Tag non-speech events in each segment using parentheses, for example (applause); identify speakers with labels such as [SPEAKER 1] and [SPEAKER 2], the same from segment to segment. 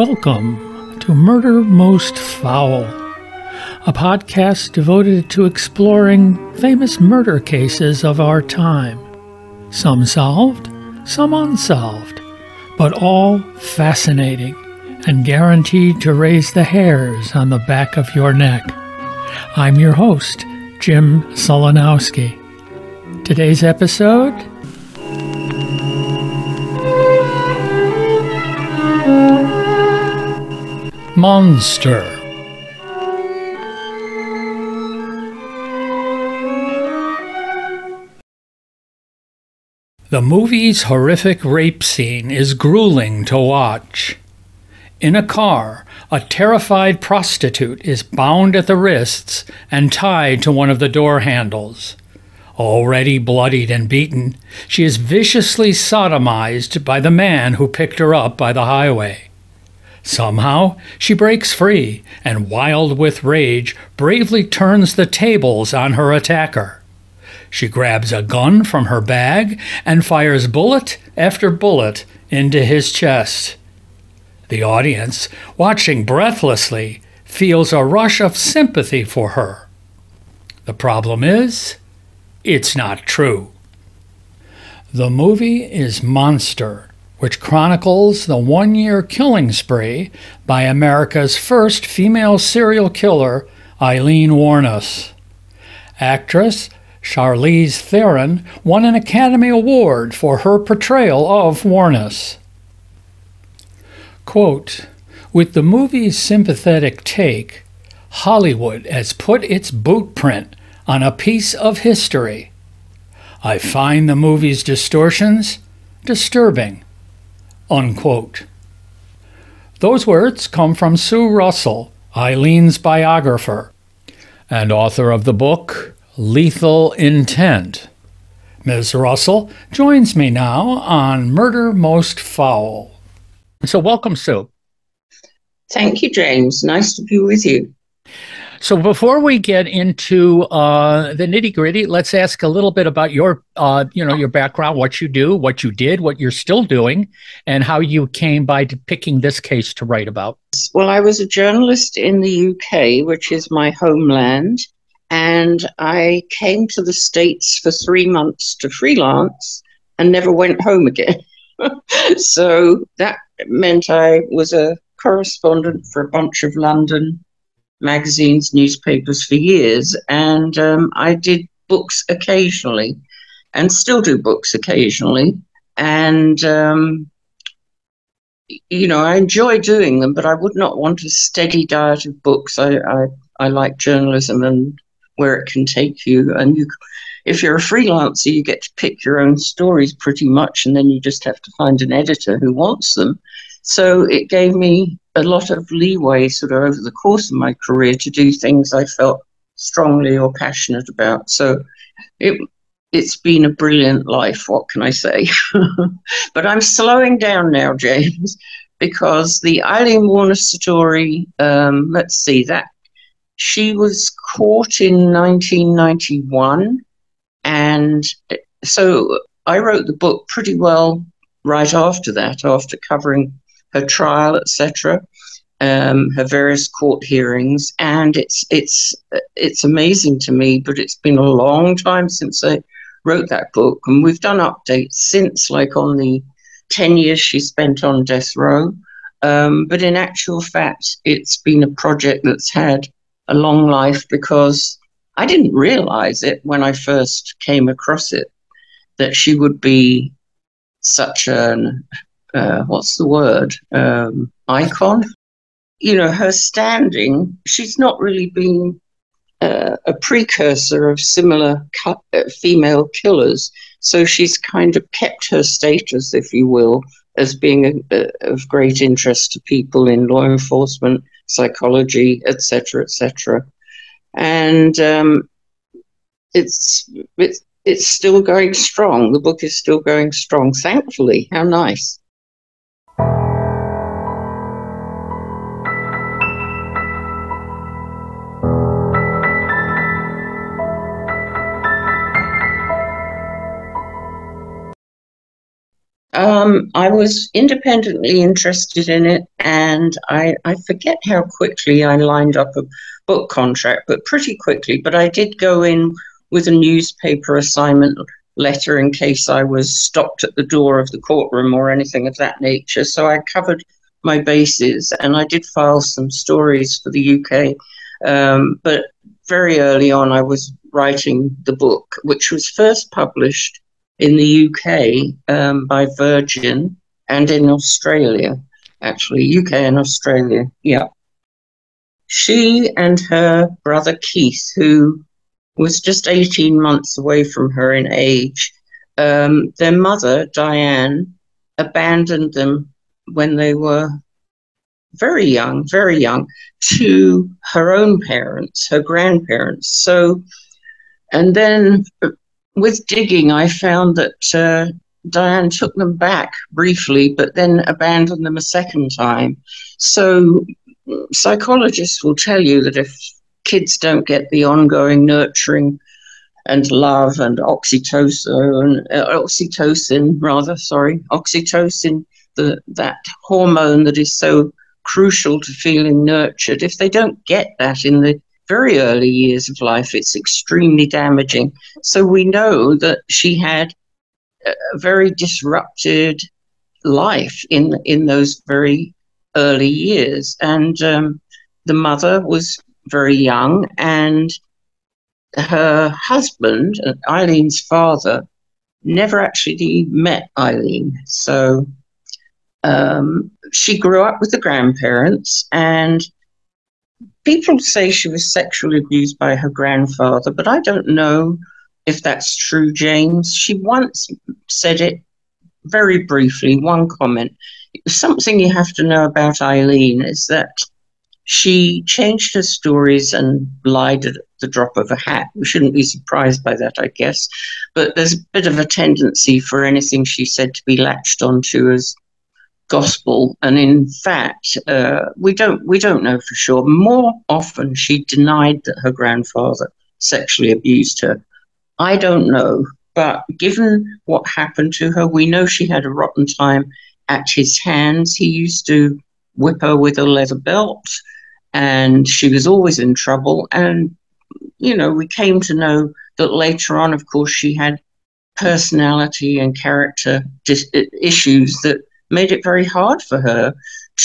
[SPEAKER 1] Welcome to Murder Most Foul, a podcast devoted to exploring famous murder cases of our time. Some solved, some unsolved, but all fascinating and guaranteed to raise the hairs on the back of your neck. I'm your host, Jim Solanowski. Today's episode Monster. The movie's horrific rape scene is grueling to watch. In a car, a terrified prostitute is bound at the wrists and tied to one of the door handles. Already bloodied and beaten, she is viciously sodomized by the man who picked her up by the highway. Somehow, she breaks free and, wild with rage, bravely turns the tables on her attacker. She grabs a gun from her bag and fires bullet after bullet into his chest. The audience, watching breathlessly, feels a rush of sympathy for her. The problem is, it's not true. The movie is Monster, which chronicles the one year killing spree by America's first female serial killer, Aileen Wuornos. Actress Charlize Theron won an Academy Award for her portrayal of Wuornos. Quote, with the movie's sympathetic take, Hollywood has put its boot print on a piece of history. I find the movie's distortions disturbing Unquote. Those words come from Sue Russell, Aileen's biographer, and author of the book Lethal Intent. Ms. Russell joins me now on Murder Most Foul. So, welcome, Sue.
[SPEAKER 2] Thank you, James. Nice to be with you.
[SPEAKER 1] So before we get into uh, the nitty gritty, let's ask a little bit about your, uh, you know, your background, what you do, what you did, what you're still doing, and how you came by picking this case to write about.
[SPEAKER 2] Well, I was a journalist in the UK, which is my homeland, and I came to the States for three months to freelance and never went home again. (laughs) so that meant I was a correspondent for a bunch of London magazines, newspapers for years, and um, I did books occasionally, and still do books occasionally, and um, you know I enjoy doing them, but I would not want a steady diet of books. I I, I like journalism and where it can take you, and you. If you're a freelancer, you get to pick your own stories pretty much, and then you just have to find an editor who wants them. So it gave me a lot of leeway sort of over the course of my career to do things I felt strongly or passionate about. So it it's been a brilliant life, what can I say? (laughs) but I'm slowing down now, James, because the Aileen Wuornos story, um, let's see, that she was caught in 1991. And so I wrote the book pretty well right after that, after covering her trial, etc., um, her various court hearings, and it's it's it's amazing to me. But it's been a long time since I wrote that book, and we've done updates since, like on the ten years she spent on death row. Um, but in actual fact, it's been a project that's had a long life because I didn't realize it when I first came across it that she would be such an uh, what's the word um, icon. You know, her standing. She's not really been uh, a precursor of similar cu- uh, female killers, so she's kind of kept her status, if you will, as being a, a, of great interest to people in law enforcement, psychology, etc., etc. And um, it's it's it's still going strong. The book is still going strong, thankfully. How nice. Um, I was independently interested in it, and I, I forget how quickly I lined up a book contract, but pretty quickly. But I did go in with a newspaper assignment letter in case I was stopped at the door of the courtroom or anything of that nature. So I covered my bases and I did file some stories for the UK. Um, but very early on, I was writing the book, which was first published in the UK um, by Virgin and in Australia, actually, UK and Australia. Yeah. She and her brother Keith, who was just 18 months away from her in age, um, their mother, Diane, abandoned them when they were very young, very young, to her own parents, her grandparents. So, and then with digging, I found that uh, Diane took them back briefly, but then abandoned them a second time. So, psychologists will tell you that if kids don't get the ongoing nurturing and love and oxytocin, uh, oxytocin rather, sorry, oxytocin, the that hormone that is so crucial to feeling nurtured. If they don't get that in the very early years of life, it's extremely damaging. So we know that she had a very disrupted life in in those very early years, and um, the mother was very young, and her husband, Aileen's father, never actually met Aileen. So um, she grew up with the grandparents, and people say she was sexually abused by her grandfather, but I don't know if that's true, James. She once said it very briefly, one comment. Something you have to know about Aileen is that she changed her stories and lied at the drop of a hat. We shouldn't be surprised by that, I guess. But there's a bit of a tendency for anything she said to be latched onto as gospel, and in fact, uh, we don't we don't know for sure. More often, she denied that her grandfather sexually abused her. I don't know, but given what happened to her, we know she had a rotten time at his hands. He used to whip her with a leather belt, and she was always in trouble. And you know, we came to know that later on, of course, she had personality and character dis- issues that made it very hard for her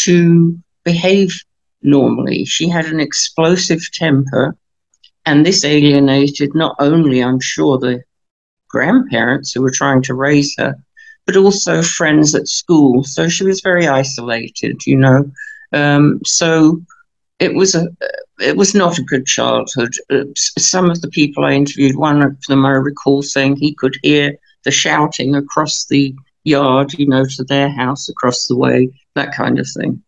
[SPEAKER 2] to behave normally. She had an explosive temper, and this alienated not only, I'm sure, the grandparents who were trying to raise her, but also friends at school. So she was very isolated, you know. Um, so it was a it was not a good childhood. Uh, some of the people I interviewed, one of them I recall saying he could hear the shouting across the yard, you know, to their house across the way, that kind of thing.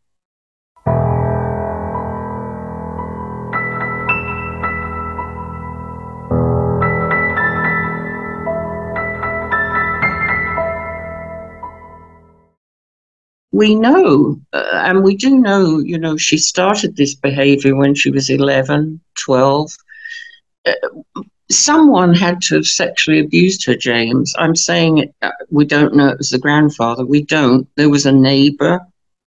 [SPEAKER 2] we know, uh, and we do know, you know, she started this behavior when she was 11, 12. Uh, someone had to have sexually abused her, James. I'm saying it, uh, we don't know it was the grandfather. We don't. There was a neighbor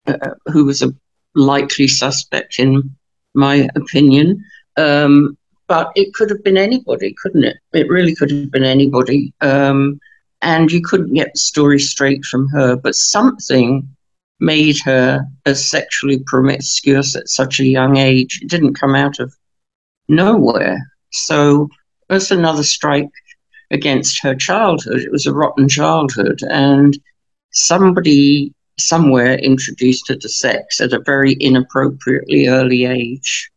[SPEAKER 2] uh, who was a likely suspect, in my opinion. Um, but it could have been anybody, couldn't it? It really could have been anybody. Um, and you couldn't get the story straight from her. But something made her as sexually promiscuous at such a young age. It didn't come out of nowhere. So that's another strike against her childhood. It was a rotten childhood, and somebody somewhere introduced her to sex at a very inappropriately early age.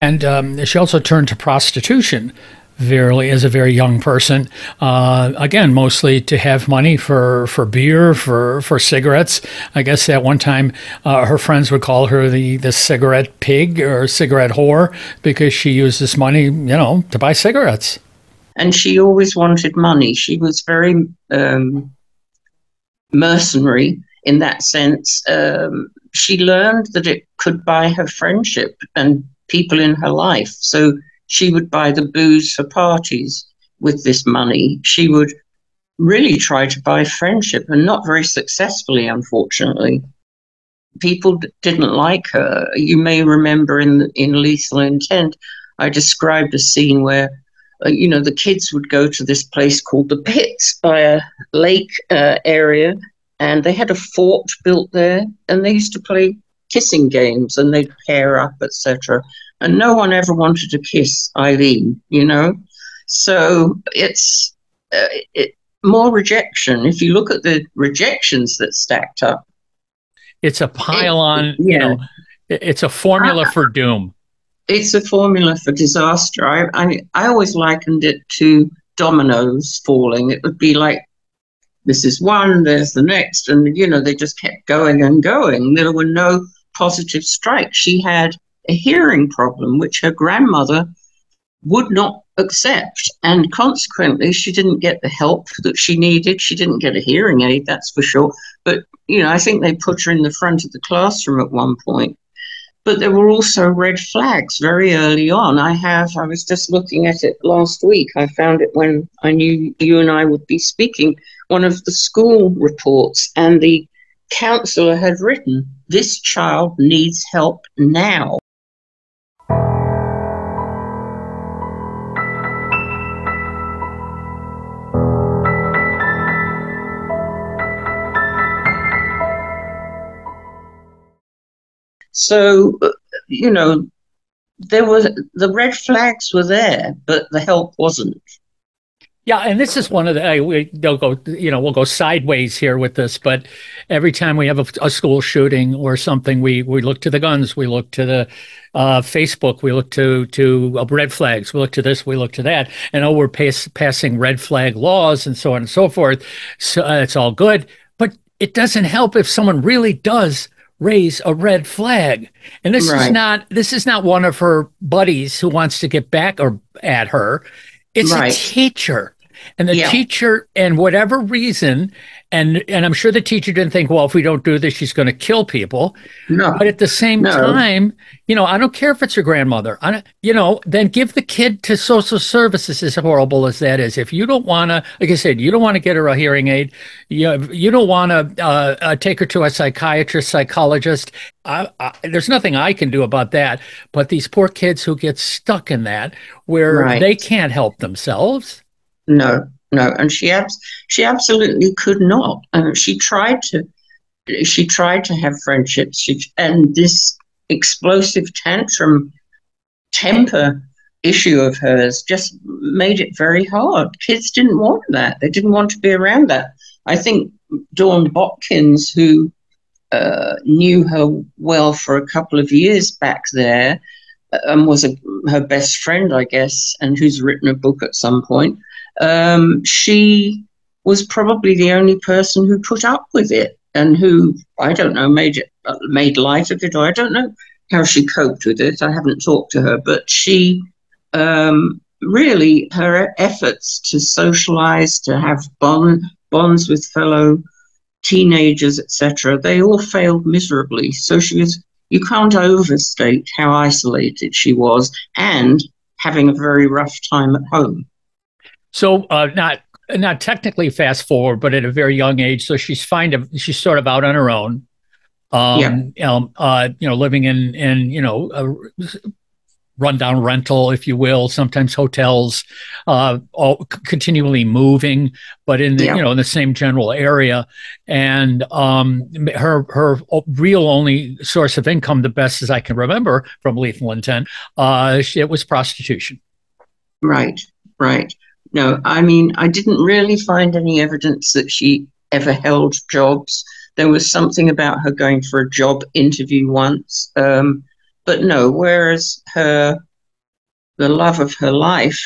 [SPEAKER 1] And um, she also turned to prostitution very as a very young person. Uh, again, mostly to have money for, for beer, for, for cigarettes. I guess at one time uh, her friends would call her the, the cigarette pig or cigarette whore because she used this money, you know, to buy cigarettes.
[SPEAKER 2] And she always wanted money. She was very um, mercenary in that sense. Um, she learned that it could buy her friendship and people in her life. So she would buy the booze for parties with this money. She would really try to buy friendship and not very successfully, unfortunately. People didn't like her. You may remember in in Lethal Intent, I described a scene where, uh, you know, the kids would go to this place called the Pits by a lake uh, area, and they had a fort built there, and they used to play kissing games, and they'd pair up, etc. And no one ever wanted to kiss Aileen, you know. So it's uh, it, more rejection. If you look at the rejections that stacked up,
[SPEAKER 1] it's a pile it, yeah. you know, it's a formula I, for doom.
[SPEAKER 2] It's a formula for disaster. I, I, I always likened it to dominoes falling. It would be like this is one, there's the next, and you know they just kept going and going. There were no positive strikes. She had a hearing problem, which her grandmother would not accept. And consequently, she didn't get the help that she needed. She didn't get a hearing aid, that's for sure. But, you know, I think they put her in the front of the classroom at one point. But there were also red flags very early on. I have, I was just looking at it last week. I found it when I knew you and I would be speaking. One of the school reports, and the counselor had written, This child needs help now. So, uh, you know, there was the red flags were there, but the help wasn't.
[SPEAKER 1] Yeah, and this is one of the we don't go you know we'll go sideways here with this, but every time we have a, a, school shooting or something, we we look to the guns, we look to the uh, Facebook, we look to to uh, red flags, we look to this, we look to that, and oh, we're pass, passing red flag laws and so on and so forth. So uh, it's all good, but it doesn't help if someone really does raise a red flag. And this right. is not this is not one of her buddies who wants to get back or at her. It's right. a teacher. And the yeah. teacher, and whatever reason, and and I'm sure the teacher didn't think, well, if we don't do this, she's going to kill people. No. But at the same no. time, you know, I don't care if it's your grandmother. I don't, you know, then give the kid to social services. As horrible as that is, if you don't want to, like I said, you don't want to get her a hearing aid. You you don't want to uh, uh, take her to a psychiatrist, psychologist. I, I, there's nothing I can do about that. But these poor kids who get stuck in that, where right. they can't help themselves.
[SPEAKER 2] No, no, and she abs- she absolutely could not. Uh, she tried to she tried to have friendships, she, and this explosive tantrum temper issue of hers just made it very hard. Kids didn't want that; they didn't want to be around that. I think Dawn Botkins, who uh, knew her well for a couple of years back there, um, was a, her best friend, I guess, and who's written a book at some point um, she was probably the only person who put up with it and who I don't know made it made light of it, or I don't know how she coped with it. I haven't talked to her, but she um, really her efforts to socialize, to have bond, bonds with fellow teenagers, etc., they all failed miserably. So she was. You can't overstate how isolated she was, and having a very rough time at home.
[SPEAKER 1] So uh, not not technically fast forward, but at a very young age. So she's fine to she's sort of out on her own. Um, yeah. Um, uh, you know, living in in you know a rundown rental, if you will, sometimes hotels, uh, all continually moving, but in the yeah. you know in the same general area. And um, her her real only source of income, the best as I can remember from Lethal Intent, uh, it was prostitution.
[SPEAKER 2] Right. Right. No, I mean, I didn't really find any evidence that she ever held jobs. There was something about her going for a job interview once, um, but no. Whereas her, the love of her life,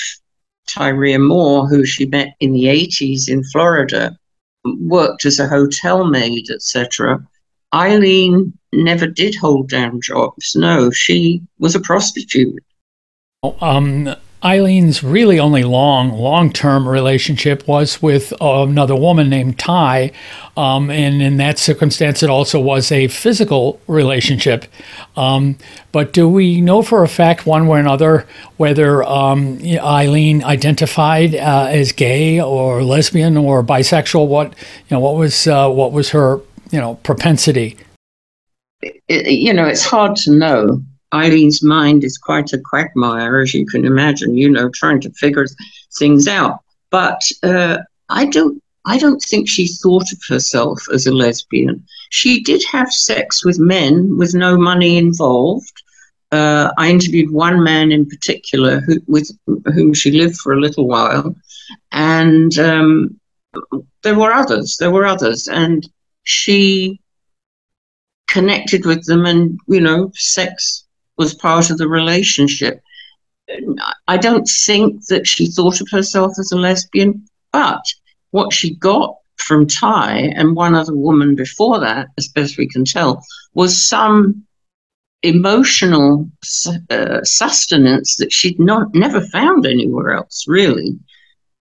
[SPEAKER 2] Tyria Moore, who she met in the 80s in Florida, worked as a hotel maid, etc. Aileen never did hold down jobs. No, she was a prostitute.
[SPEAKER 1] Um, Aileen's really only long, long term relationship was with another woman named Ty. Um, and in that circumstance, it also was a physical relationship. Um, but do we know for a fact, one way or another, whether um, Aileen identified uh, as gay or lesbian or bisexual? What you know, what was uh, what was her you know propensity?
[SPEAKER 2] It, you know, it's hard to know. Aileen's mind is quite a quagmire, as you can imagine, you know, trying to figure things out. But uh, I don't I don't think she thought of herself as a lesbian. She did have sex with men with no money involved. Uh, I interviewed one man in particular who, with whom she lived for a little while, and um, there were others. There were others, and she connected with them, and you know, sex was part of the relationship. I don't think that she thought of herself as a lesbian, but what she got from Ty and one other woman before that, as best we can tell, was some emotional uh, sustenance that she'd not never found anywhere else. Really,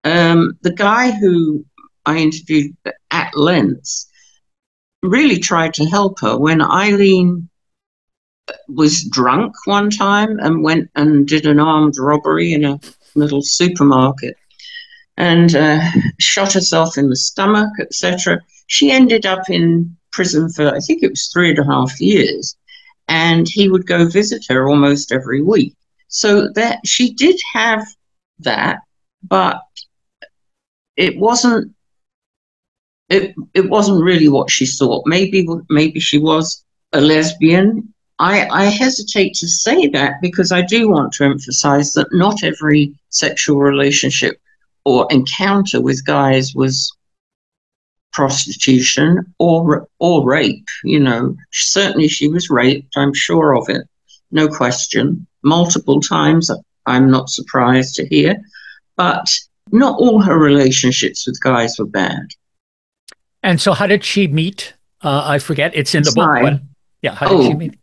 [SPEAKER 2] um, the guy who I interviewed at length really tried to help her when Aileen was drunk one time and went and did an armed robbery in a little supermarket and uh, shot herself in the stomach, etc. She ended up in prison for, I think it was three and a half years. And he would go visit her almost every week. So that she did have that, but it wasn't it, it wasn't really what she thought. Maybe maybe she was a lesbian I, I hesitate to say that because I do want to emphasize that not every sexual relationship or encounter with guys was prostitution or or rape. You know, certainly she was raped. I'm sure of it, no question, multiple times. I'm not surprised to hear, but not all her relationships with guys were bad.
[SPEAKER 1] And so, how did she meet? Uh, I forget. It's in the book. But, yeah, how did
[SPEAKER 2] oh,
[SPEAKER 1] she meet?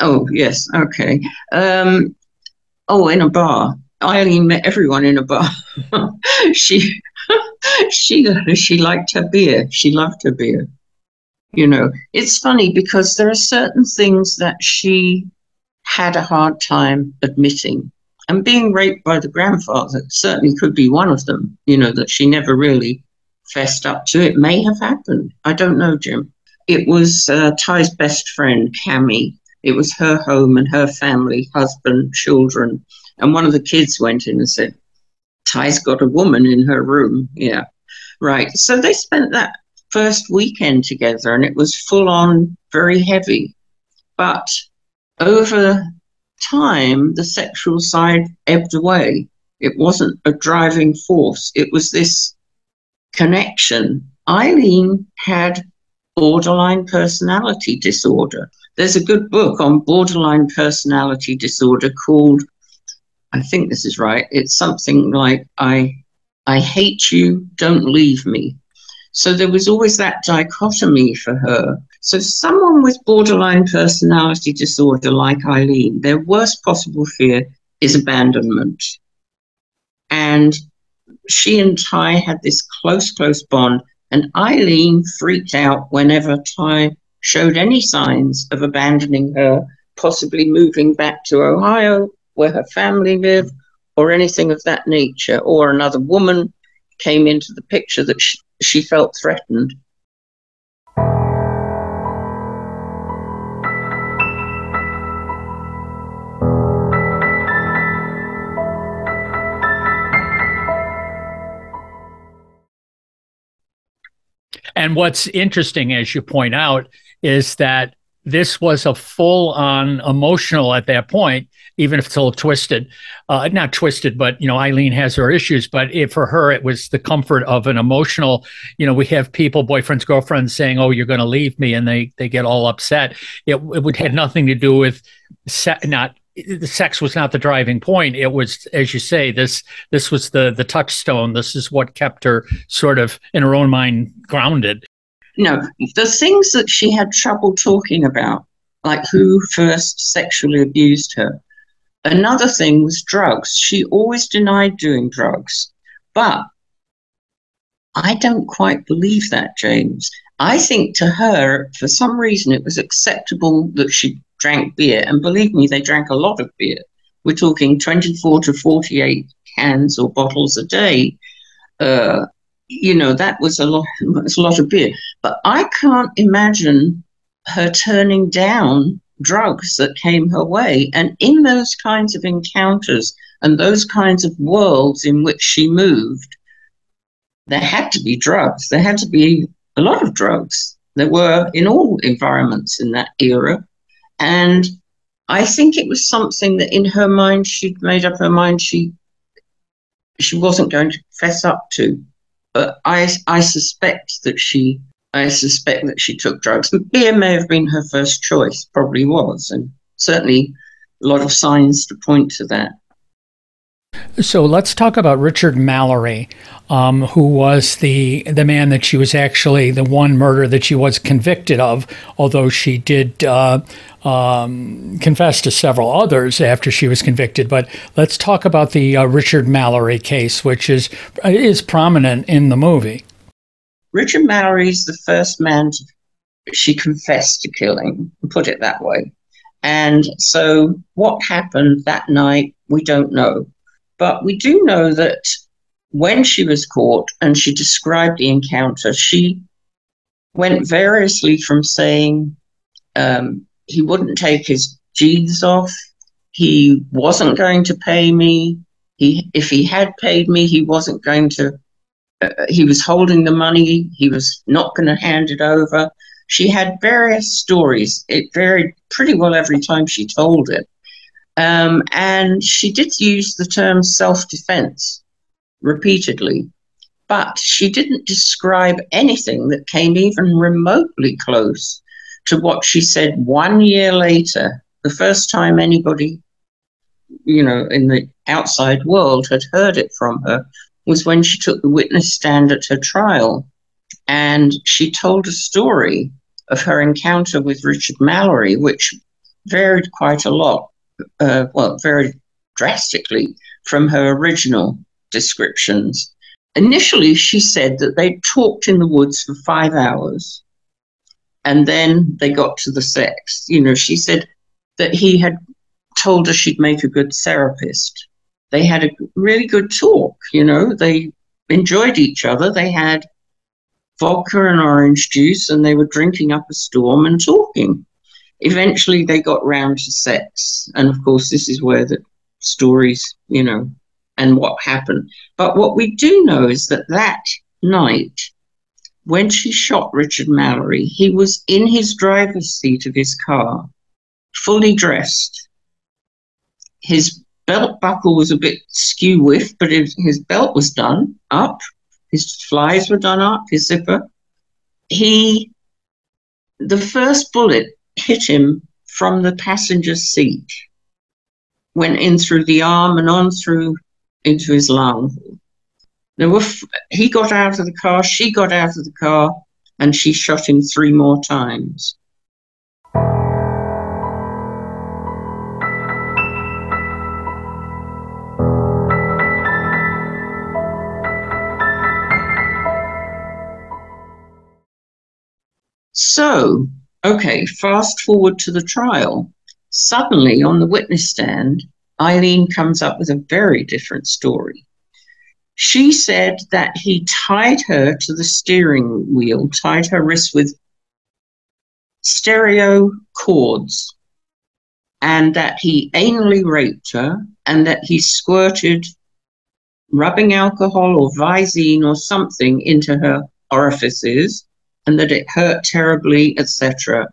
[SPEAKER 2] Oh, yes. Okay. Um, oh, in a bar. Aileen met everyone in a bar. (laughs) she, (laughs) she, she liked her beer. She loved her beer. You know, it's funny because there are certain things that she had a hard time admitting. And being raped by the grandfather certainly could be one of them, you know, that she never really fessed up to. It may have happened. I don't know, Jim. It was uh, Ty's best friend, Cami, it was her home and her family, husband, children. And one of the kids went in and said, Ty's got a woman in her room. Yeah. Right. So they spent that first weekend together and it was full on, very heavy. But over time, the sexual side ebbed away. It wasn't a driving force, it was this connection. Aileen had borderline personality disorder. There's a good book on borderline personality disorder called, I think this is right. It's something like I, I hate you, don't leave me. So there was always that dichotomy for her. So someone with borderline personality disorder like Aileen, their worst possible fear is abandonment. And she and Ty had this close, close bond. And Aileen freaked out whenever Ty showed any signs of abandoning her, possibly moving back to Ohio where her family lived, or anything of that nature, or another woman came into the picture that she, she felt threatened.
[SPEAKER 1] And what's interesting, as you point out, is that this was a full on emotional at that point, even if it's a little twisted. Uh, not twisted, but, you know, Aileen has her issues, but it, for her, it was the comfort of an emotional, you know, we have people, boyfriends, girlfriends saying, oh, you're going to leave me. And they, they get all upset. It, it would had nothing to do with se- not the sex was not the driving point. It was, as you say, this this was the the touchstone. This is what kept her sort of in her own mind grounded.
[SPEAKER 2] No, the things that she had trouble talking about, like who first sexually abused her, Another thing was drugs. She always denied doing drugs. But I don't quite believe that, James. I think to her, for some reason, it was acceptable that she drank beer. And believe me, they drank a lot of beer. We're talking 24 to 48 cans or bottles a day. Uh, you know, that was a lot, (laughs) was a lot of beer. But I can't imagine her turning down drugs that came her way. And in those kinds of encounters and those kinds of worlds in which she moved, there had to be drugs. There had to be a lot of drugs. There were in all environments in that era. And I think it was something that in her mind she'd made up her mind she she wasn't going to fess up to. But I I suspect that she I suspect that she took drugs. Beer may have been her first choice, probably was, and certainly a lot of signs to point to that.
[SPEAKER 1] So let's talk about Richard Mallory, um, who was the the man that she was actually the one murder that she was convicted of, although she did uh, um, confess to several others after she was convicted. But let's talk about the uh, Richard Mallory case, which is is prominent in the movie.
[SPEAKER 2] Richard Mallory is the first man to, she confessed to killing, put it that way. And so, what happened that night, we don't know. But we do know that when she was caught and she described the encounter, she went variously from saying um, he wouldn't take his jeans off, he wasn't going to pay me, he if he had paid me, he wasn't going to uh, he was holding the money, he was not going to hand it over. She had various stories. It varied pretty well every time she told it. Um, and she did use the term self defense repeatedly, but she didn't describe anything that came even remotely close to what she said one year later, the first time anybody, you know, in the outside world had heard it from her was when she took the witness stand at her trial. And she told a story of her encounter with Richard Mallory, which varied quite a lot, uh, well, very drastically from her original descriptions. Initially, she said that they talked in the woods for five hours and then they got to the sex. You know, she said that he had told her she'd make a good therapist they had a really good talk. You know, they enjoyed each other. They had vodka and orange juice, and they were drinking up a storm and talking. Eventually, they got round to sex, and of course, this is where the stories, you know, and what happened. But what we do know is that that night, when she shot Richard Mallory, he was in his driver's seat of his car, fully dressed. His belt buckle was a bit skew whiff, but his, his belt was done up. His flies were done up, his zipper. He, the first bullet hit him from the passenger seat, went in through the arm and on through into his lung. There were, he got out of the car, she got out of the car, and she shot him three more times. So, okay, fast forward to the trial. Suddenly, on the witness stand, Aileen comes up with a very different story. She said that he tied her to the steering wheel, tied her wrist with stereo cords, and that he anally raped her, and that he squirted rubbing alcohol or Visine or something into her orifices, and that it hurt terribly, etc.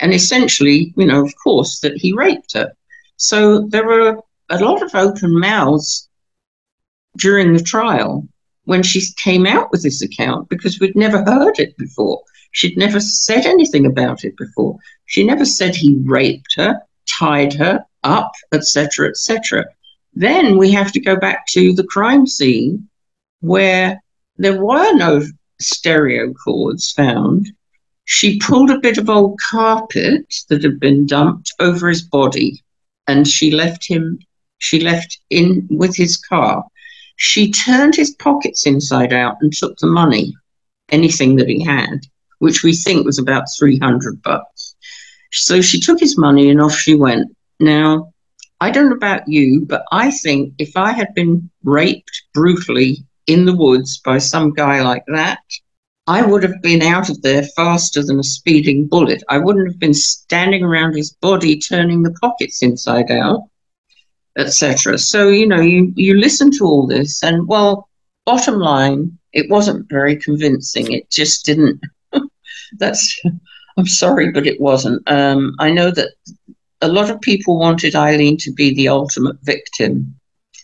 [SPEAKER 2] And essentially, you know, of course, that he raped her. So there were a lot of open mouths during the trial when she came out with this account because we'd never heard it before. She'd never said anything about it before. She never said he raped her, tied her up, etc., etc. Then we have to go back to the crime scene where there were no stereo cords found. She pulled a bit of old carpet that had been dumped over his body and she left him, she left in with his car. She turned his pockets inside out and took the money, anything that he had, which we think was about 300 bucks. So she took his money and off she went. Now, I don't know about you, but I think if I had been raped brutally in the woods by some guy like that, I would have been out of there faster than a speeding bullet. I wouldn't have been standing around his body turning the pockets inside out, etc. So, you know, you, you listen to all this, and well, bottom line, it wasn't very convincing. It just didn't. (laughs) That's, I'm sorry, but it wasn't. Um, I know that a lot of people wanted Aileen to be the ultimate victim.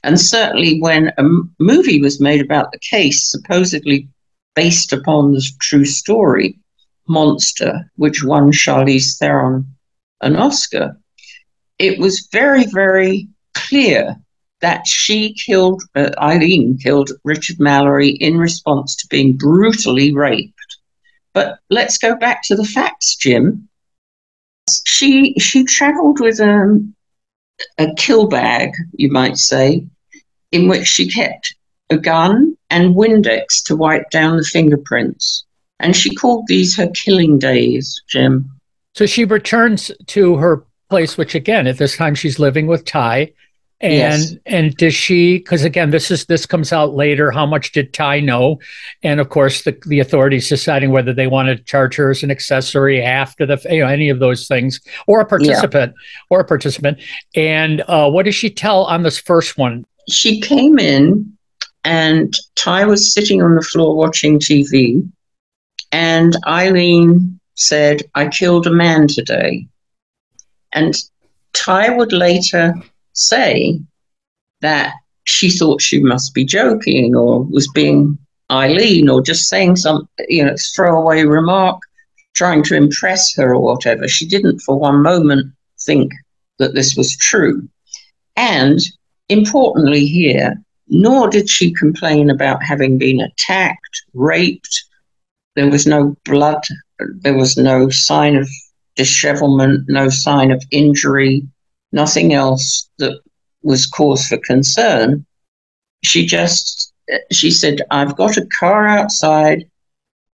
[SPEAKER 2] And certainly, when a movie was made about the case, supposedly based upon the true story, Monster, which won Charlize Theron an Oscar, it was very, very clear that she killed, uh, Aileen killed Richard Mallory in response to being brutally raped. But let's go back to the facts, Jim. She she travelled with um, a kill bag, you might say, in which she kept a gun and Windex to wipe down the fingerprints. And she called these her killing days, Jim.
[SPEAKER 1] So she returns to her place, which again, at this time she's living with Ty. And yes. and does she because again this is this comes out later how much did Ty know and of course the, the authorities deciding whether they want to charge her as an accessory after the you know any of those things or a participant yeah. or a participant and uh, what does she tell on this first one
[SPEAKER 2] she came in and Ty was sitting on the floor watching TV and Aileen said I killed a man today and Ty would later say that she thought she must be joking or was being Aileen or just saying some, you know, throwaway remark, trying to impress her or whatever. She didn't for one moment think that this was true. And importantly, here, nor did she complain about having been attacked, raped. There was no blood, there was no sign of dishevelment, no sign of injury, nothing else that was cause for concern. She just, she said, I've got a car outside.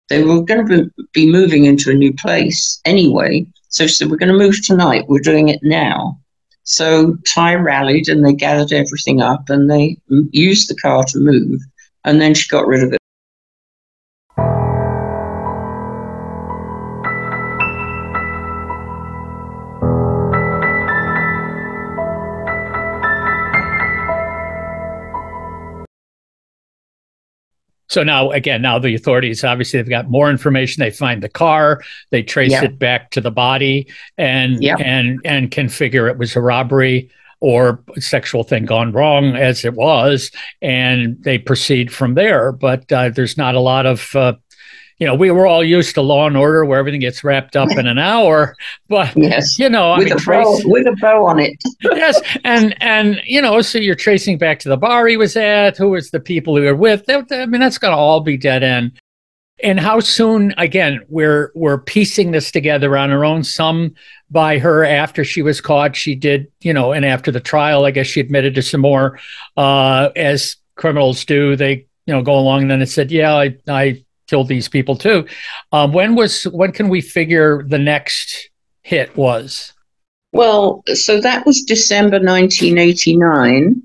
[SPEAKER 2] They were going to be moving into a new place anyway. So she said, We're going to move tonight. We're doing it now. So Ty rallied and they gathered everything up and they used the car to move. And then she got rid of it.
[SPEAKER 1] So now, again, now the authorities obviously they've got more information. They find the car, they trace yeah. it back to the body, and yeah. and and can figure it was a robbery or sexual thing gone wrong as it was, and they proceed from there. But uh, there's not a lot of uh, you know, we were all used to Law and Order, where everything gets wrapped up in an hour. (laughs) But yes, you know,
[SPEAKER 2] with I mean, a trace, bow, with a bow on it. (laughs)
[SPEAKER 1] yes, and and you know, so you're tracing back to the bar he was at, who was the people he were with. I mean, that's going to all be dead end. And how soon? Again, we're we're piecing this together on our own. Some by her after she was caught, she did, you know, and after the trial, I guess she admitted to some more, uh, as criminals do. They you know go along and then it said, yeah, I I killed these people too. Um, when was when can we figure the next hit was?
[SPEAKER 2] Well, so that was December 1989,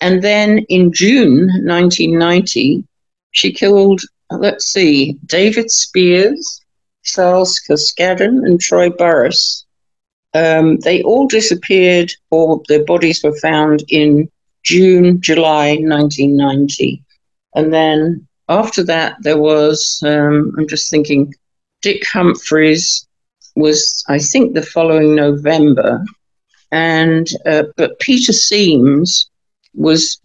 [SPEAKER 2] and then in June 1990, she killed. Let's see, David Spears, Charles Carskaddon, and Troy Burress. Um, they all disappeared, or their bodies were found in June, July 1990. And then after that, there was, um, I'm just thinking, Dick Humphreys was, I think, the following November. And, uh, but Peter Siems was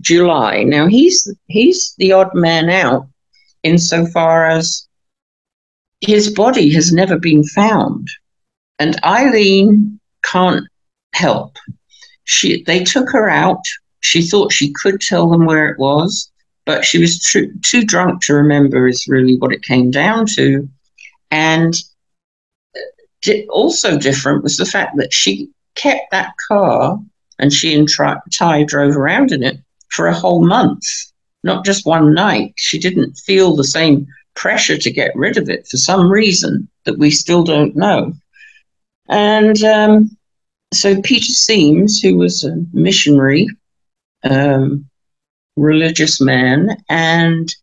[SPEAKER 2] July. Now he's, he's the odd man out insofar as his body has never been found. And Aileen can't help. She, they took her out. She thought she could tell them where it was but she was too, too drunk to remember, is really what it came down to. And also different was the fact that she kept that car, and she and Ty drove around in it for a whole month, not just one night. She didn't feel the same pressure to get rid of it for some reason that we still don't know. And um, so Peter Siems, who was a missionary, um, religious man, and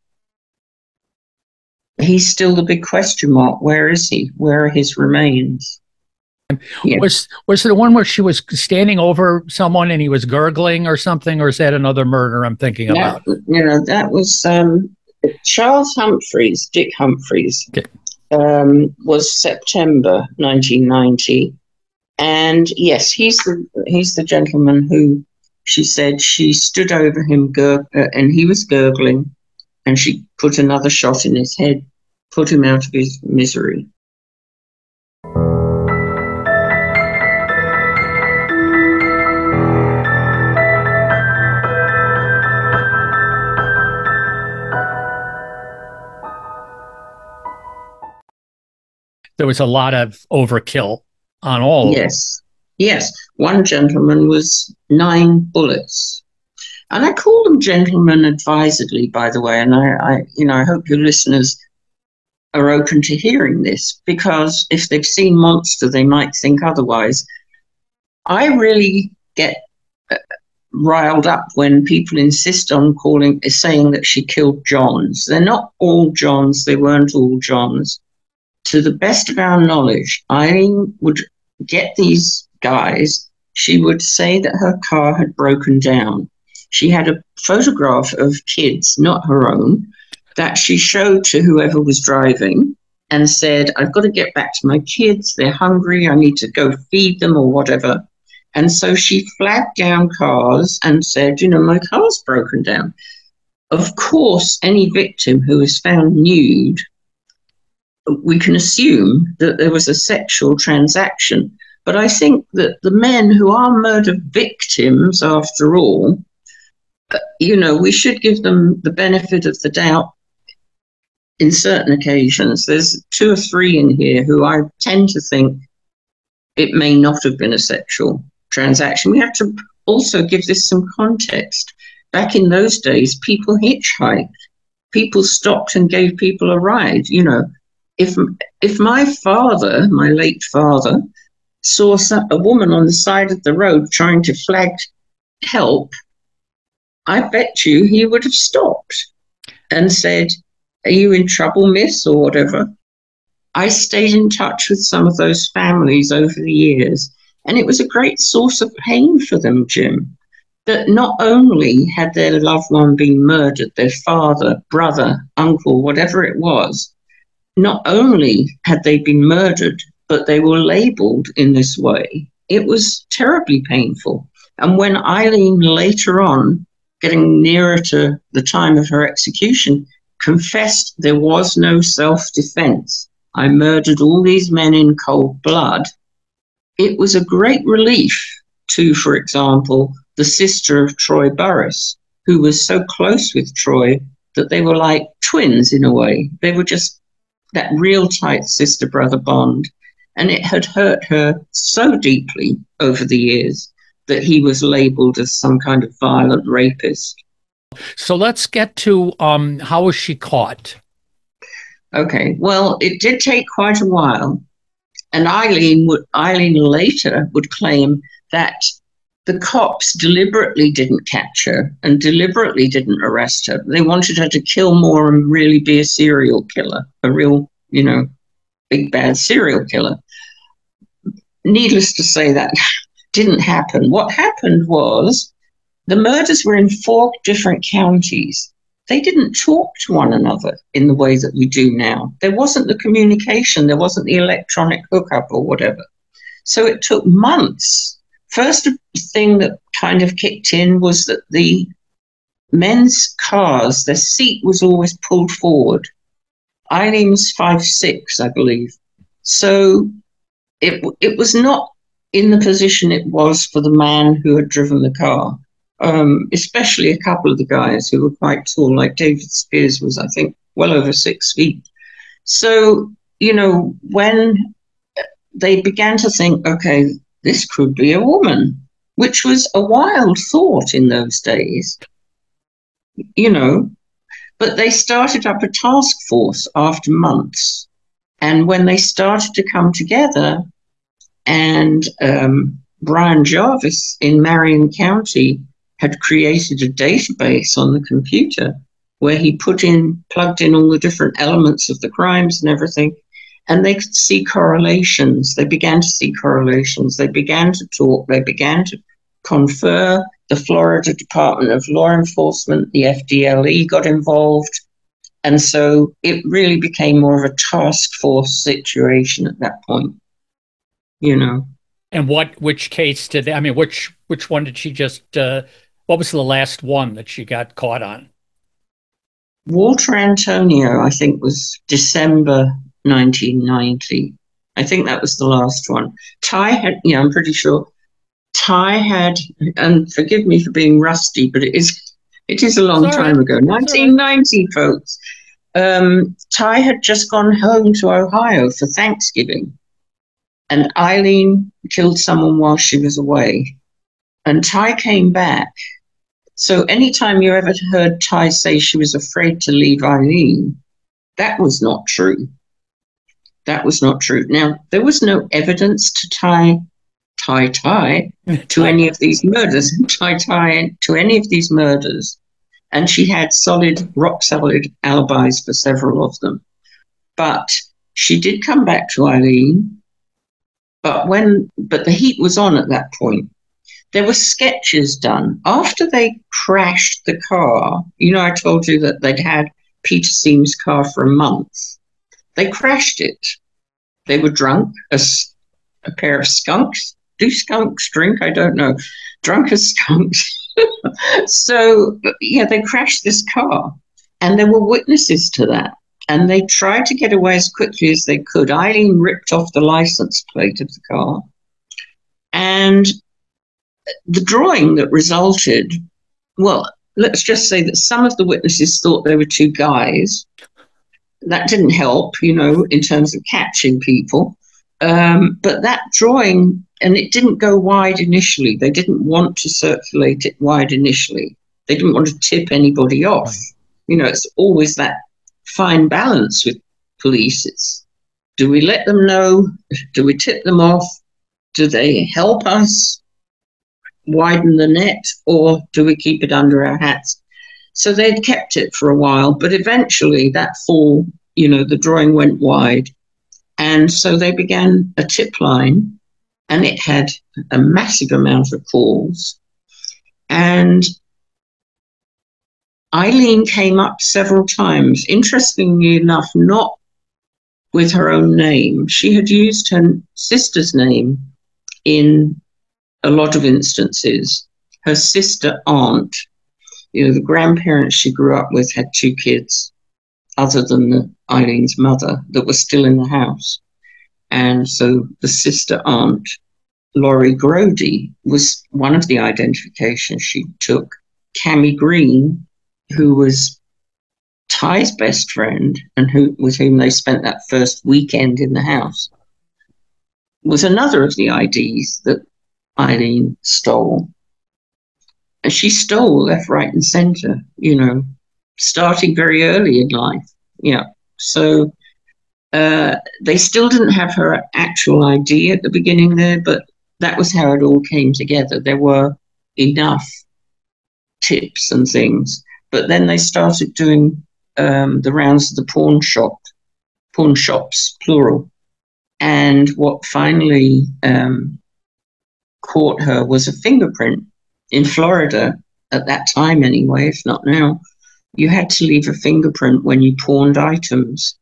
[SPEAKER 2] he's still the big question mark. Where is he? Where are his remains?
[SPEAKER 1] Yeah. Was was the one where she was standing over someone and he was gurgling or something, or is that another murder I'm thinking
[SPEAKER 2] that, about? You know, that was um, Charles Humphreys, Dick Humphreys. Okay. Um, was September 1990, and yes, he's the he's the gentleman who she said she stood over him gur- uh, and he was gurgling, and she put another shot in his head, put him out of his misery.
[SPEAKER 1] there was a lot of overkill on all.
[SPEAKER 2] Yes, yes. One gentleman was nine bullets, and I call them gentlemen advisedly, by the way. And I, I, you know, I hope your listeners are open to hearing this because if they've seen Monster, they might think otherwise. I really get uh, riled up when people insist on calling saying that she killed Johns. They're not all Johns. They weren't all Johns to the best of our knowledge, Aileen would get these guys. She would say that her car had broken down. She had a photograph of kids, not her own, that she showed to whoever was driving and said, I've got to get back to my kids. They're hungry. I need to go feed them or whatever. And so she flagged down cars and said, You know, my car's broken down. Of course, any victim who is found nude we can assume that there was a sexual transaction. But I think that the men who are murder victims, after all, uh, you know, we should give them the benefit of the doubt in certain occasions. There's two or three in here who I tend to think it may not have been a sexual transaction. We have to also give this some context. Back in those days, people hitchhiked. People stopped and gave people a ride. You know, if if my father, my late father, saw a woman on the side of the road trying to flag help, I bet you he would have stopped and said, "Are you in trouble, miss?" or whatever. I stayed in touch with some of those families over the years, and it was a great source of pain for them, Jim. That not only had their loved one been murdered, their father, brother, uncle, whatever it was, not only had they been murdered, but they were labeled in this way. It was terribly painful. And when Aileen later on, getting nearer to the time of her execution, confessed there was no self defense, I murdered all these men in cold blood, it was a great relief to, for example, the sister of Troy Burress, who was so close with Troy that they were like twins in a way. They were just that real tight sister brother bond. And it had hurt her so deeply over the years that he was labeled as some kind of violent rapist.
[SPEAKER 1] So let's get to um, how was she caught?
[SPEAKER 2] Okay, well, it did take quite a while. And Aileen would Aileen later would claim that the cops deliberately didn't catch her and deliberately didn't arrest her. They wanted her to kill more and really be a serial killer, a real, you know, big bad serial killer. Needless to say, that (laughs) didn't happen. What happened was the murders were in four different counties. They didn't talk to one another in the way that we do now. There wasn't the communication, there wasn't the electronic hookup or whatever. So it took months First thing that kind of kicked in was that the men's cars, their seat was always pulled forward. Aileen's five six, I believe. So it it was not in the position it was for the man who had driven the car. Um, especially a couple of the guys who were quite tall, like David Spears was, I think, well over six feet. So, you know, when they began to think, okay, this could be a woman, which was a wild thought in those days. You know, but they started up a task force after months. And when they started to come together, and um, Brian Jarvis in Marion County had created a database on the computer where he put in, plugged in all the different elements of the crimes and everything. And they could see correlations. They began to see correlations. They began to talk. They began to confer. The Florida Department of Law Enforcement, the FDLE got involved. And so it really became more of a task force situation at that point, you know.
[SPEAKER 1] And what, which case did they, I mean, which, which one did she just, uh, what was the last one that she got caught on?
[SPEAKER 2] Walter Antonio, I think, was December 1990. I think that was the last one. Ty had, yeah, I'm pretty sure. Ty had, and forgive me for being rusty, but it is, it is a long time ago. 1990, folks. Um, Ty had just gone home to Ohio for Thanksgiving, and Aileen killed someone while she was away. And Ty came back so anytime you ever heard Ty say she was afraid to leave Aileen, that was not true. That was not true. Now, there was no evidence to tie tie tie to any of these murders, (laughs) tie tie to any of these murders. And she had solid, rock solid alibis for several of them. But she did come back to Aileen. But when but the heat was on at that point there were sketches done after they crashed the car. You know, I told you that they'd had Peter Siems' car for a month. They crashed it. They were drunk as a pair of skunks. Do skunks drink? I don't know. Drunk as (laughs) skunks. so, yeah, they crashed this car. And there were witnesses to that. And they tried to get away as quickly as they could. Aileen ripped off the license plate of the car. And the drawing that resulted, well, let's just say that some of the witnesses thought they were two guys. That didn't help, you know, in terms of catching people. Um, but that drawing, and it didn't go wide initially. They didn't want to circulate it wide initially. They didn't want to tip anybody off. Right. You know, it's always that fine balance with police. It's do we let them know? Do we tip them off? Do they help us? widen the net or do we keep it under our hats? So they'd kept it for a while, but eventually that fall, you know, the drawing went wide. And so they began a tip line and it had a massive amount of calls. And Aileen came up several times, interestingly enough, not with her own name. She had used her sister's name in a lot of instances. Her sister aunt, you know, the grandparents she grew up with had two kids, other than Aileen's mother, that were still in the house. And so the sister aunt, Lori Grody, was one of the identifications she took. Cami Green, who was Ty's best friend and who with whom they spent that first weekend in the house, was another of the IDs that Aileen stole. And she stole left, right, and center, you know, starting very early in life. Yeah. So uh, they still didn't have her actual ID at the beginning there, but that was how it all came together. There were enough tips and things. But then they started doing um, the rounds of the pawn shop, pawn shops, plural. And what finally um, caught her was a fingerprint in Florida at that time, anyway, if not now. You had to leave a fingerprint when you pawned items,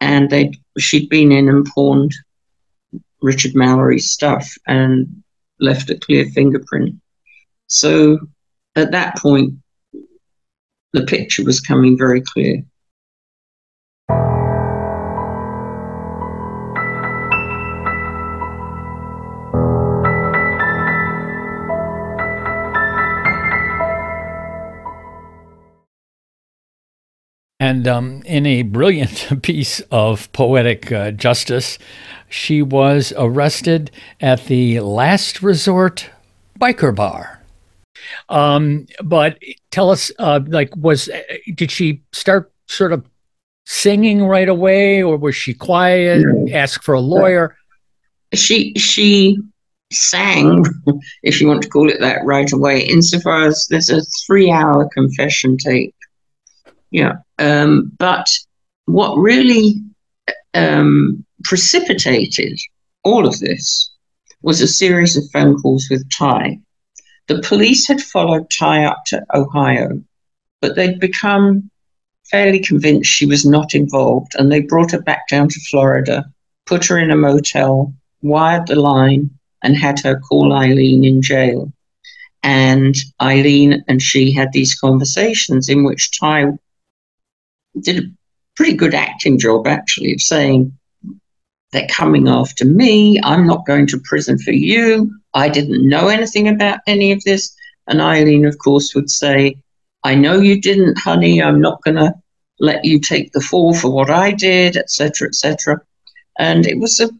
[SPEAKER 2] and they she'd been in and pawned Richard Mallory's stuff and left a clear fingerprint. So at that point, the picture was coming very clear.
[SPEAKER 1] And um, in a brilliant (laughs) piece of poetic uh, justice, she was arrested at the Last Resort Biker Bar. Um, but tell us, uh, like, was did she start sort of singing right away, or was she quiet? Ask for a lawyer.
[SPEAKER 2] She she sang, (laughs) if you want to call it that, right away. Insofar as there's a three-hour confession tape. Yeah, um, but what really um, precipitated all of this was a series of phone calls with Ty. The police had followed Ty up to Ohio, but they'd become fairly convinced she was not involved, and they brought her back down to Florida, put her in a motel, wired the line, and had her call Aileen in jail. And Aileen and she had these conversations in which Ty did a pretty good acting job, actually, of saying, They're coming after me. I'm not going to prison for you. I didn't know anything about any of this. And Aileen, of course, would say, I know you didn't, honey. I'm not going to let you take the fall for what I did, etc., etc. And it was a,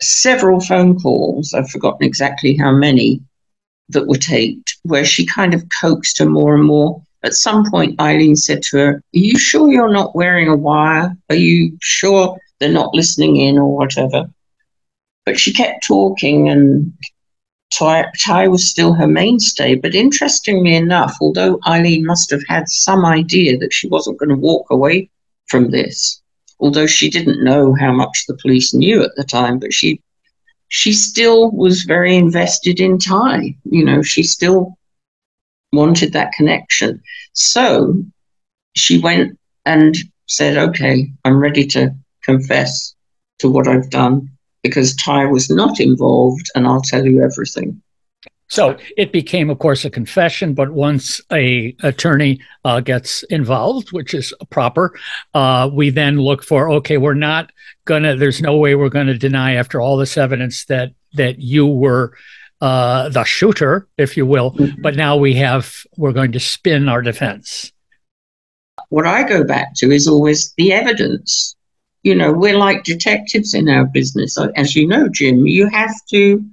[SPEAKER 2] several phone calls. I've forgotten exactly how many that were taped, where she kind of coaxed her more and more. At some point, Aileen said to her, Are you sure you're not wearing a wire? Are you sure they're not listening in or whatever? But she kept talking, and Ty, was still her mainstay. But interestingly enough, although Aileen must have had some idea that she wasn't going to walk away from this, although she didn't know how much the police knew at the time, but she she still was very invested in Ty. You know, she still wanted that connection. So she went and said, Okay, I'm ready to confess to what I've done because Ty was not involved, and I'll tell you everything.
[SPEAKER 1] So it became, of course, a confession. But once a attorney uh, gets involved, which is proper, uh, we then look for okay, we're not gonna. There's no way we're to deny after all this evidence that that you were uh, the shooter, if you will. Mm-hmm. But now we have we're going to spin our defense.
[SPEAKER 2] What I go back to is always the evidence you know, we're like detectives in our business. As you know, Jim, you have to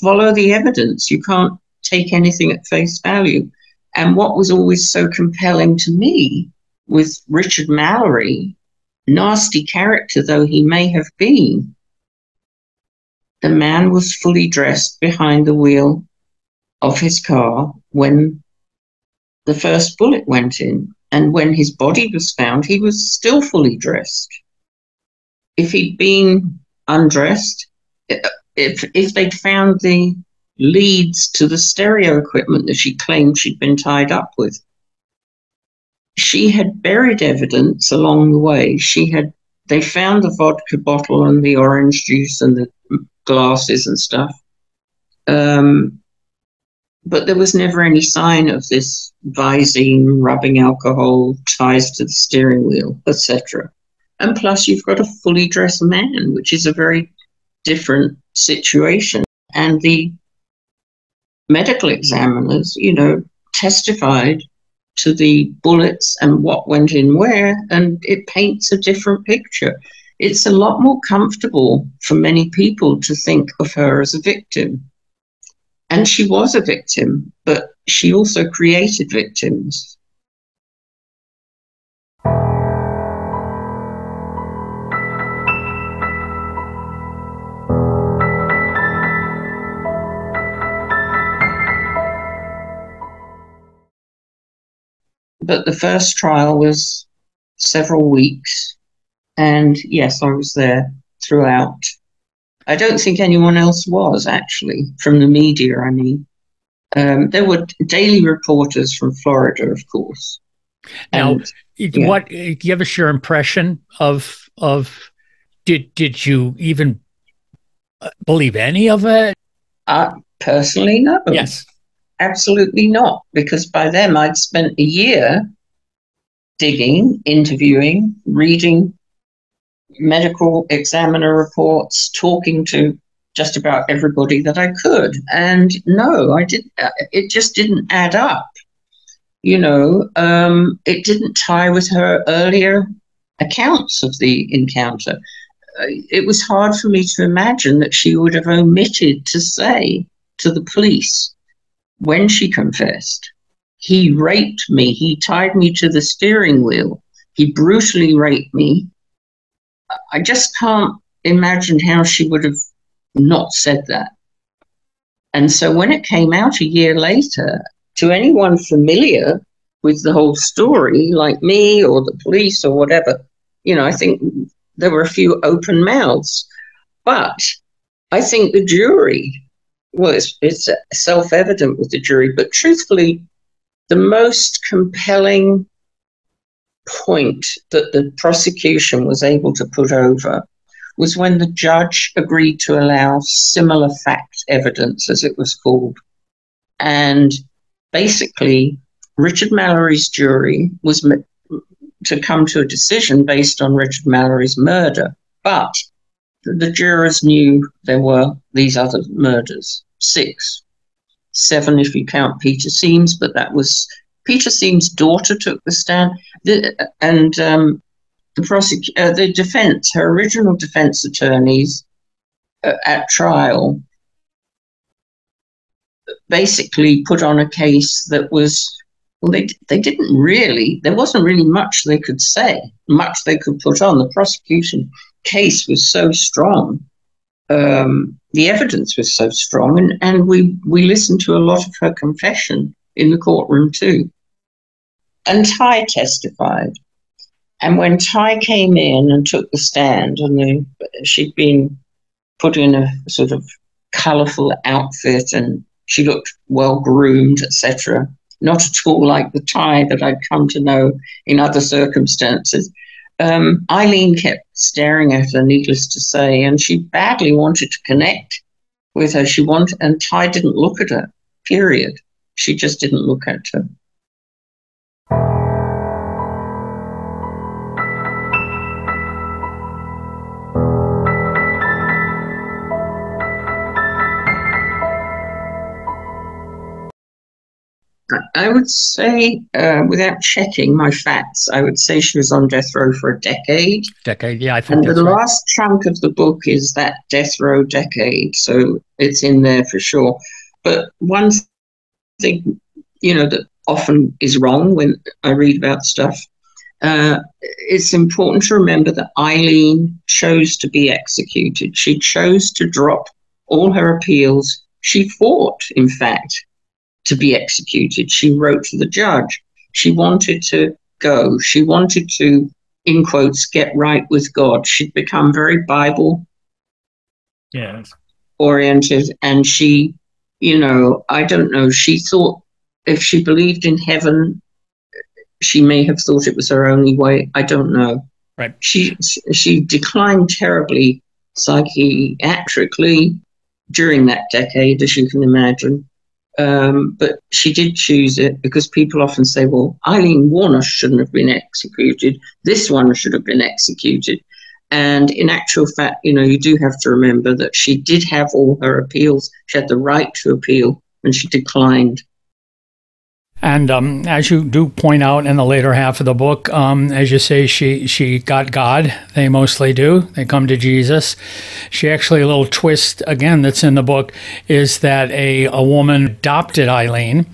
[SPEAKER 2] follow the evidence. You can't take anything at face value. And what was always so compelling to me with Richard Mallory, nasty character though he may have been, the man was fully dressed behind the wheel of his car when the first bullet went in. And when his body was found, he was still fully dressed if he'd been undressed, if if they'd found the leads to the stereo equipment that she claimed she'd been tied up with, she had buried evidence along the way. She had they found the vodka bottle and the orange juice and the glasses and stuff. Um, but there was never any sign of this Visine, rubbing alcohol, ties to the steering wheel, etc. And plus, you've got a fully dressed man, which is a very different situation. And the medical examiners, you know, testified to the bullets and what went in where, and it paints a different picture. It's a lot more comfortable for many people to think of her as a victim. And she was a victim, but she also created victims. but the first trial was several weeks. And yes, I was there throughout. I don't think anyone else was actually from the media. I mean, um, there were daily reporters from Florida, of course.
[SPEAKER 1] Now, and, yeah. what give us your impression of of did did you even uh, believe any of it?
[SPEAKER 2] Uh, personally, no.
[SPEAKER 1] Yes.
[SPEAKER 2] Absolutely not, because by then I'd spent a year digging, interviewing, reading medical examiner reports, talking to just about everybody that I could. And no, I did. Uh, it just didn't add up. You know, um, it didn't tie with her earlier accounts of the encounter. Uh, it was hard for me to imagine that she would have omitted to say to the police when she confessed, he raped me, he tied me to the steering wheel, he brutally raped me. I just can't imagine how she would have not said that. And so when it came out a year later, to anyone familiar with the whole story, like me or the police or whatever, you know, I think there were a few open mouths. But I think the jury, well, it's, it's self evident with the jury, but truthfully, the most compelling point that the prosecution was able to put over was when the judge agreed to allow similar fact evidence, as it was called. And basically, Richard Mallory's jury was to come to a decision based on Richard Mallory's murder. But the jurors knew there were these other murders six, seven if you count Peter Siems, but that was Peter Siems' daughter took the stand. The, and um, the prosec- uh, the defense, her original defense attorneys uh, at trial, basically put on a case that was well, they they didn't really. There wasn't really much they could say, much they could put on. The prosecution case was so strong. Um, the evidence was so strong, and, and we we listened to a lot of her confession in the courtroom too. And Ty testified. And when Ty came in and took the stand, and the, she'd been put in a sort of colourful outfit and she looked well groomed, etc. Not at all like the Ty that I'd come to know in other circumstances. Um, Aileen kept staring at her, needless to say, and she badly wanted to connect with her. She wanted, and Ty didn't look at her. Period. She just didn't look at her. I would say, uh, without checking my facts, I would say she was on death row for a decade.
[SPEAKER 1] Decade, yeah, I think.
[SPEAKER 2] And the right. last chunk of the book is that death row decade, so it's in there for sure. But one thing, you know, that often is wrong when I read about stuff, uh, it's important to remember that Aileen chose to be executed. She chose to drop all her appeals. She fought, in fact to be executed. She wrote to the judge. She wanted to go. She wanted to, in quotes, get right with God. She'd become very Bible
[SPEAKER 1] yes.
[SPEAKER 2] oriented. And she, you know, I don't know, she thought if she believed in heaven, she may have thought it was her only way. I don't know.
[SPEAKER 1] Right.
[SPEAKER 2] She she declined terribly psychiatrically during that decade, as you can imagine. Um, but she did choose it because people often say, well, Aileen Warner shouldn't have been executed. This one should have been executed. And in actual fact, you know, you do have to remember that she did have all her appeals. She had the right to appeal and she declined.
[SPEAKER 1] And um, as you do point out in the later half of the book, um, as you say, she she got God. They mostly do. They come to Jesus. She actually a little twist again that's in the book is that a a woman adopted Aileen,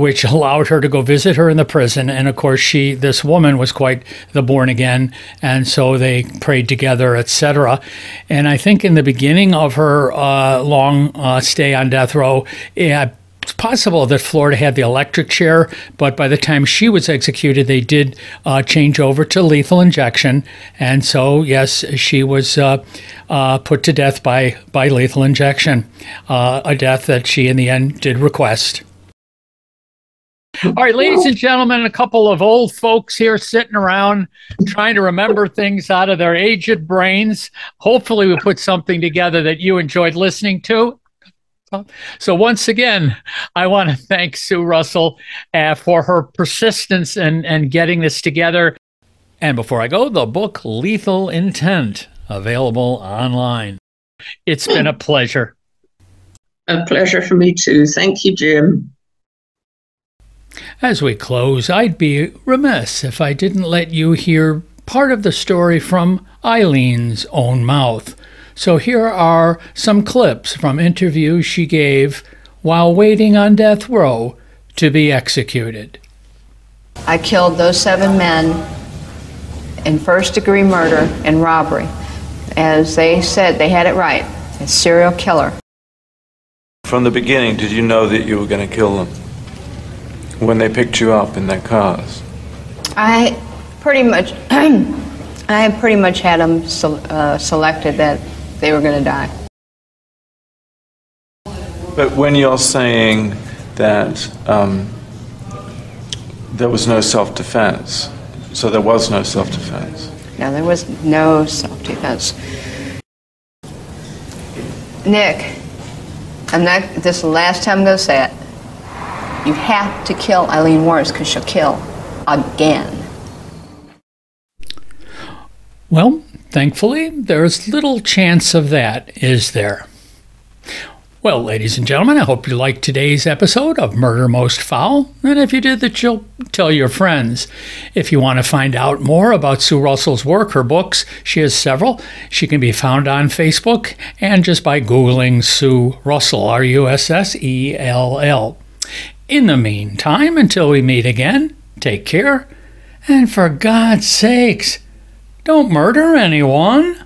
[SPEAKER 1] which allowed her to go visit her in the prison. And of course, she this woman was quite the born again, and so they prayed together, etc. And I think in the beginning of her uh, long uh, stay on death row, yeah, it's possible that Florida had the electric chair, but by the time she was executed, they did uh, change over to lethal injection. And so, yes, she was uh, uh, put to death by, by lethal injection, uh, a death that she in the end did request. All right, ladies and gentlemen, a couple of old folks here sitting around trying to remember things out of their aged brains. Hopefully, we put something together that you enjoyed listening to. So once again, I want to thank Sue Russell uh, for her persistence and in getting this together. And before I go, the book Lethal Intent, available online. It's been a pleasure.
[SPEAKER 2] A pleasure for me too. Thank you, Jim.
[SPEAKER 1] As we close, I'd be remiss if I didn't let you hear part of the story from Aileen's own mouth. So here are some clips from interviews she gave while waiting on death row to be executed.
[SPEAKER 3] I killed those seven men in first degree murder and robbery. As they said, they had it right a serial killer.
[SPEAKER 4] From the beginning, did you know that you were going to kill them when they picked you up in their cars?
[SPEAKER 3] I pretty much, (clears throat) I pretty much had them uh, selected that they were going to die.
[SPEAKER 4] But when you're saying that um, there was no self defense, so there was no self defense?
[SPEAKER 3] No, there was no self defense. Nick, I'm not, this is the last time I'm going to say it. You have to kill Aileen Wuornos because she'll kill again.
[SPEAKER 1] Well, thankfully, there's little chance of that, is there? Well, ladies and gentlemen, I hope you liked today's episode of Murder Most Foul. And if you did, that you'll tell your friends. If you want to find out more about Sue Russell's work, her books, she has several. She can be found on Facebook and just by Googling Sue Russell, R U S S E L L. In the meantime, until we meet again, take care. And for God's sakes, don't murder anyone.